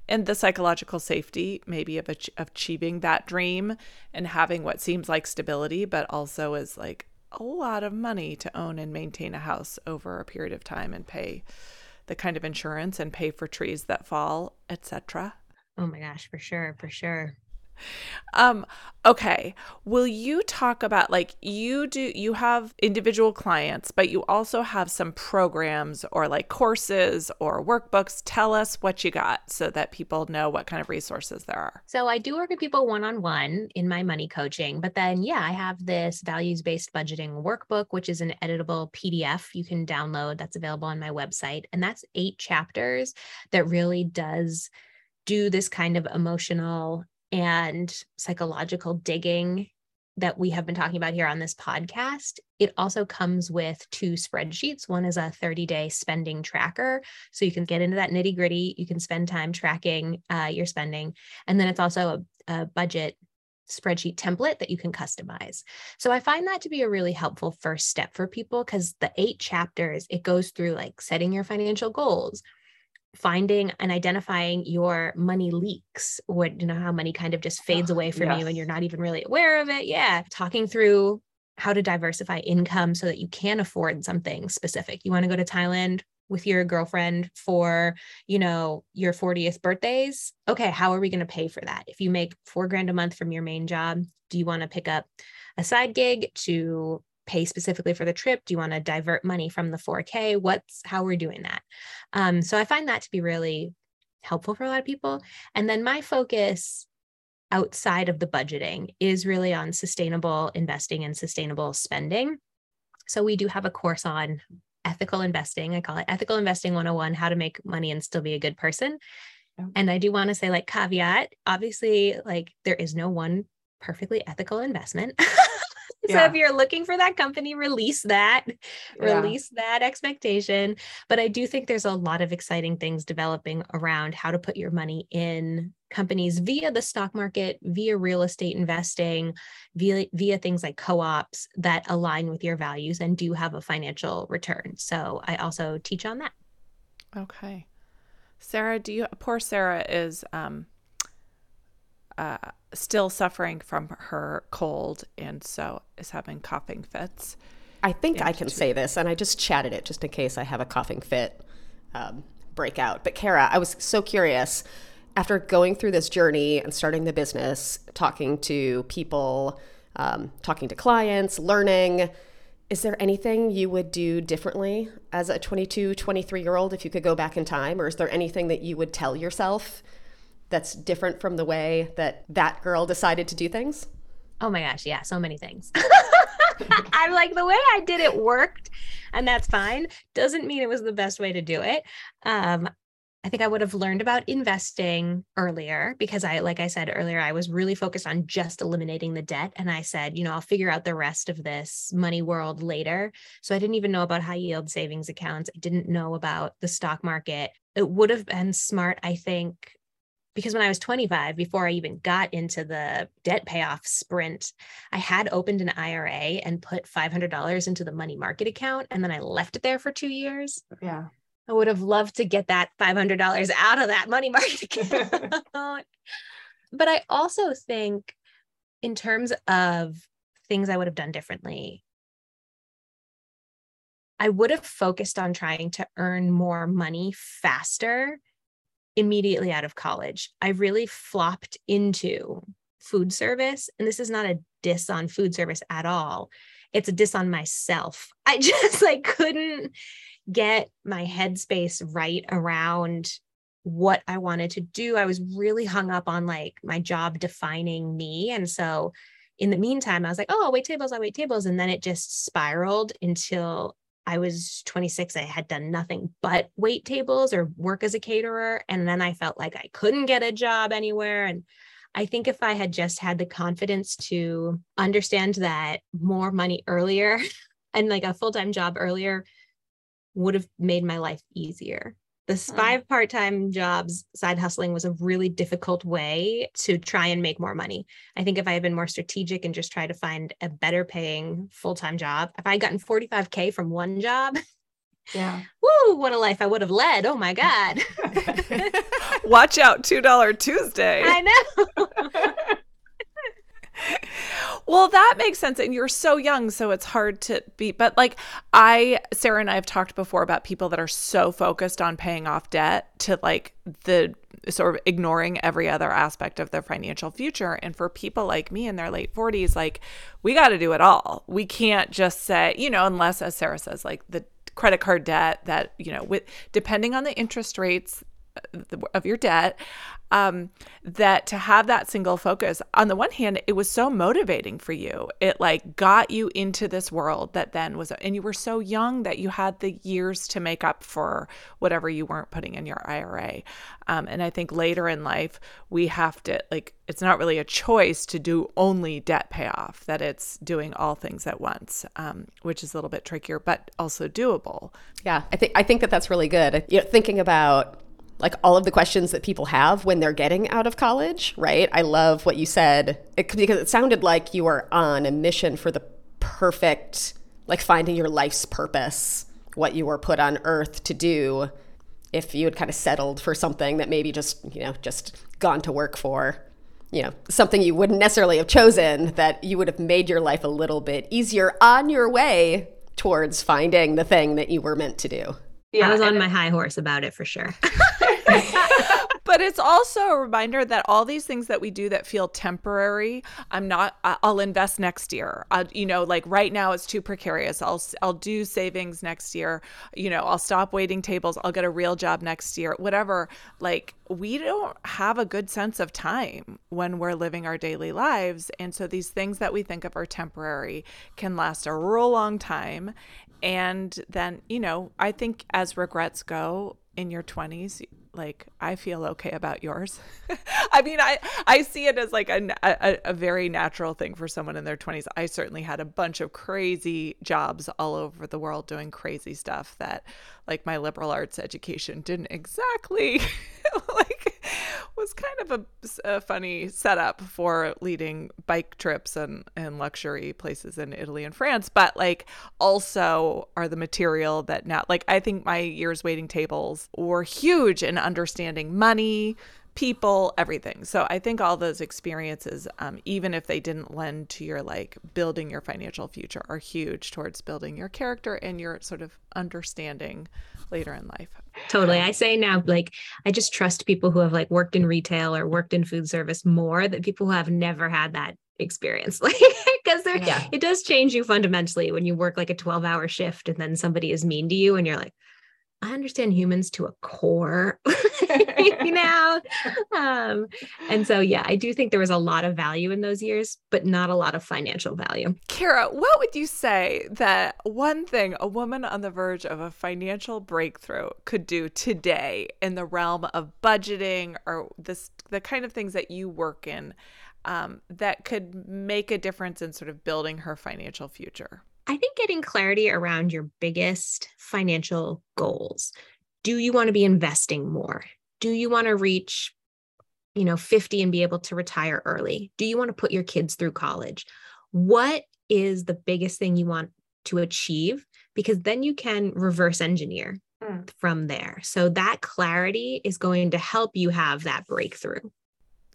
and the psychological safety, maybe of, ach- achieving that dream and having what seems like stability, but also is like a lot of money to own and maintain a house over a period of time and pay the kind of insurance and pay for trees that fall, etc. Oh my gosh, for sure, for sure um okay will you talk about like you do you have individual clients but you also have some programs or like courses or workbooks. Tell us what you got so that people know what kind of resources there are. So i do work with people one-on-one in my money coaching but then yeah i have this values-based budgeting workbook which is an editable pdf you can download that's available on my website and that's eight chapters that really does do this kind of emotional and psychological digging that we have been talking about here on this podcast, it also comes with two spreadsheets. One is a 30 day spending tracker. So you can get into that nitty gritty. You can spend time tracking uh, your spending. And then it's also a, a budget spreadsheet template that you can customize. So I find that to be a really helpful first step for people because the eight chapters, it goes through like setting your financial goals, finding and identifying your money leaks what you know how money kind of just fades oh, away from yes. you and you're not even really aware of it. Yeah. Talking through how to diversify income so that you can afford something specific. You want to go to thailand with your girlfriend for you know your 40th birthdays? Okay how are we going to pay for that? If you make four grand a month from your main job do you want to pick up a side gig to pay specifically for the trip? Do you want to divert money from the 4K? What's how we're doing that? Um, so I find that to be really helpful for a lot of people. And then my focus outside of the budgeting is really on sustainable investing and sustainable spending. So we do have a course on ethical investing. I call it Ethical Investing 101 How to Make Money and Still Be a Good Person. And I do want to say, like, caveat obviously, like, there is no one perfectly ethical investment. so yeah. if you're looking for that company, release that, yeah. release that expectation. But I do think there's a lot of exciting things developing around how to put your money in companies via the stock market, via real estate investing, via via things like co-ops that align with your values and do have a financial return. So I also teach on that. Okay. Sara, do you poor Sara is um uh, still suffering from her cold and so is having coughing fits. I think I can say this, and I just chatted it just in case I have a coughing fit um, breakout. But Kara, I was so curious after going through this journey and starting the business, talking to people, um, talking to clients, learning. Is there anything you would do differently as a 22, 23 year old if you could go back in time? Or is there anything that you would tell yourself that's different from the way that that girl decided to do things? Oh my gosh, yeah, so many things. I'm like, the way I did it worked, and that's fine. Doesn't mean it was the best way to do it. Um, I think I would have learned about investing earlier because I, like I said earlier, I was really focused on just eliminating the debt. And I said, you know, I'll figure out the rest of this money world later. So I didn't even know about high yield savings accounts. I didn't know about the stock market. It would have been smart, I think, because when I was 25, before I even got into the debt payoff sprint, I had opened an IRA and put $500 into the money market account. And then I left it there for two years. Yeah. I would have loved to get that $500 out of that money market account. but I also think, in terms of things I would have done differently, I would have focused on trying to earn more money faster immediately out of college. I really flopped into food service. And this is not a diss on food service at all. It's a diss on myself. I just like couldn't get my headspace right around what I wanted to do. I was really hung up on like my job defining me. And so in the meantime, I was like, oh, I'll wait tables, I'll wait tables. And then it just spiraled until I was 26. I had done nothing but wait tables or work as a caterer. And then I felt like I couldn't get a job anywhere. And I think if I had just had the confidence to understand that more money earlier and like a full time job earlier would have made my life easier. The mm. five part time jobs, side hustling was a really difficult way to try and make more money. I think if I had been more strategic and just tried to find a better paying full time job, if I had gotten 45K from one job, yeah. Woo, what a life I would have led. Oh my God. Watch out, $2 Tuesday. I know. Well, that makes sense. And you're so young, so it's hard to be. But like, I, Sara and I have talked before about people that are so focused on paying off debt to like the sort of ignoring every other aspect of their financial future. And for people like me in their late 40s, like, we got to do it all. We can't just say, you know, unless, as Sara says, like the credit card debt that, you know, with depending on the interest rates of your debt um, that to have that single focus on the one hand it was so motivating for you. It like got you into this world that then was and you were so young that you had the years to make up for whatever you weren't putting in your ira um, and i think later in life we have to like it's not really a choice to do only debt payoff that it's doing all things at once um, which is a little bit trickier but also doable. Yeah i think i think that that's really good. You know, thinking about like all of the questions that people have when they're getting out of college, right? I love what you said it, because it sounded like you were on a mission for the perfect, like finding your life's purpose, what you were put on earth to do. If you had kind of settled for something that maybe just, you know, just gone to work for, you know, something you wouldn't necessarily have chosen, that you would have made your life a little bit easier on your way towards finding the thing that you were meant to do. Yeah, I was uh, on my high horse about it for sure. but it's also a reminder that all these things that we do that feel temporary, I'm not. I'll invest next year. I, you know, like right now it's too precarious. I'll I'll do savings next year. You know, I'll stop waiting tables. I'll get a real job next year. Whatever. Like we don't have a good sense of time when we're living our daily lives, and so these things that we think of are temporary can last a real long time. And then, you know, I think as regrets go in your 20s, like I feel okay about yours. I mean, I I see it as like a, a, a very natural thing for someone in their 20s. I certainly had a bunch of crazy jobs all over the world doing crazy stuff that like my liberal arts education didn't exactly like was kind of a, a, funny setup for leading bike trips and, and luxury places in Italy and France, but like also are the material that now, like, I think my years waiting tables were huge in understanding money, people, everything. So I think all those experiences, um, even if they didn't lend to your like building your financial future, are huge towards building your character and your sort of understanding later in life. Totally. I say now, like, I just trust people who have like worked in retail or worked in food service more than people who have never had that experience. Like, because yeah. it does change you fundamentally when you work like a 12 hour shift and then somebody is mean to you and you're like, I understand humans to a core, you know? Um, and so, yeah, I do think there was a lot of value in those years, but not a lot of financial value. Kara, what would you say that one thing a woman on the verge of a financial breakthrough could do today in the realm of budgeting or this, the kind of things that you work in um, that could make a difference in sort of building her financial future? I think getting clarity around your biggest financial goals. Do you want to be investing more? Do you want to reach, you know, 50 and be able to retire early? Do you want to put your kids through college? What is the biggest thing you want to achieve? Because then you can reverse engineer mm. from there. So that clarity is going to help you have that breakthrough.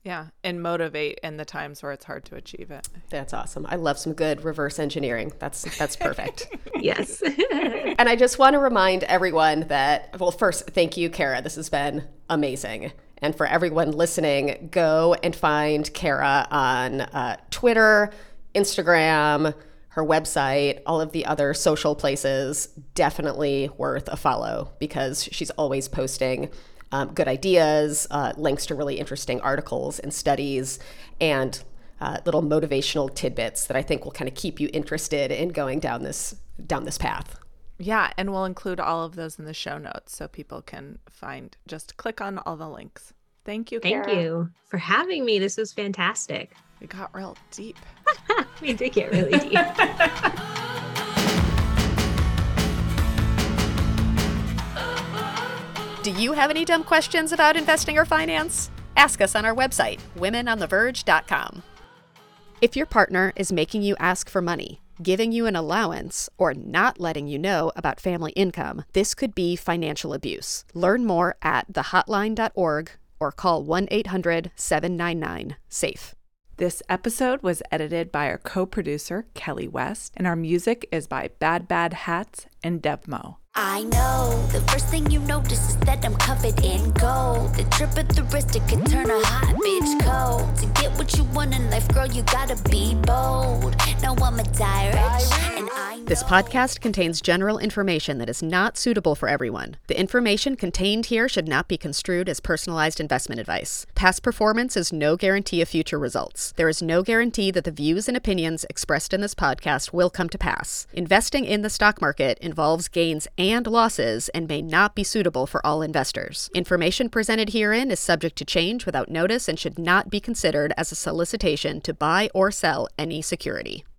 Yeah, and motivate in the times where it's hard to achieve it. That's awesome. I love some good reverse engineering. That's that's perfect. yes. and I just want to remind everyone that well, first, thank you, Kara. This has been amazing. And for everyone listening, go and find Kara on uh, Twitter, Instagram, her website, all of the other social places. Definitely worth a follow because she's always posting um, good ideas, uh, links to really interesting articles and studies, and uh, little motivational tidbits that I think will kind of keep you interested in going down this down this path. Yeah, and we'll include all of those in the show notes so people can find. Just click on all the links. Thank you. Thank Kara. you for having me. This was fantastic. We got real deep. we did get really deep. Do you have any dumb questions about investing or finance? Ask us on our website, womenontheverge.com. If your partner is making you ask for money, giving you an allowance, or not letting you know about family income, this could be financial abuse. Learn more at thehotline.org or call 1 800 799 SAFE. This episode was edited by our co producer, Kelly West, and our music is by Bad Bad Hats and Devmo. I know the first thing you notice is that I'm covered in gold. The drip of the wrist, it can turn a hot bitch cold. To what you want in life, girl, you gotta be bold. I'm a This podcast contains general information that is not suitable for everyone. The information contained here should not be construed as personalized investment advice. Past performance is no guarantee of future results. There is no guarantee that the views and opinions expressed in this podcast will come to pass. Investing in the stock market involves gains and losses and may not be suitable for all investors. Information presented herein is subject to change without notice and should not be considered as a solicitation to buy or sell any security.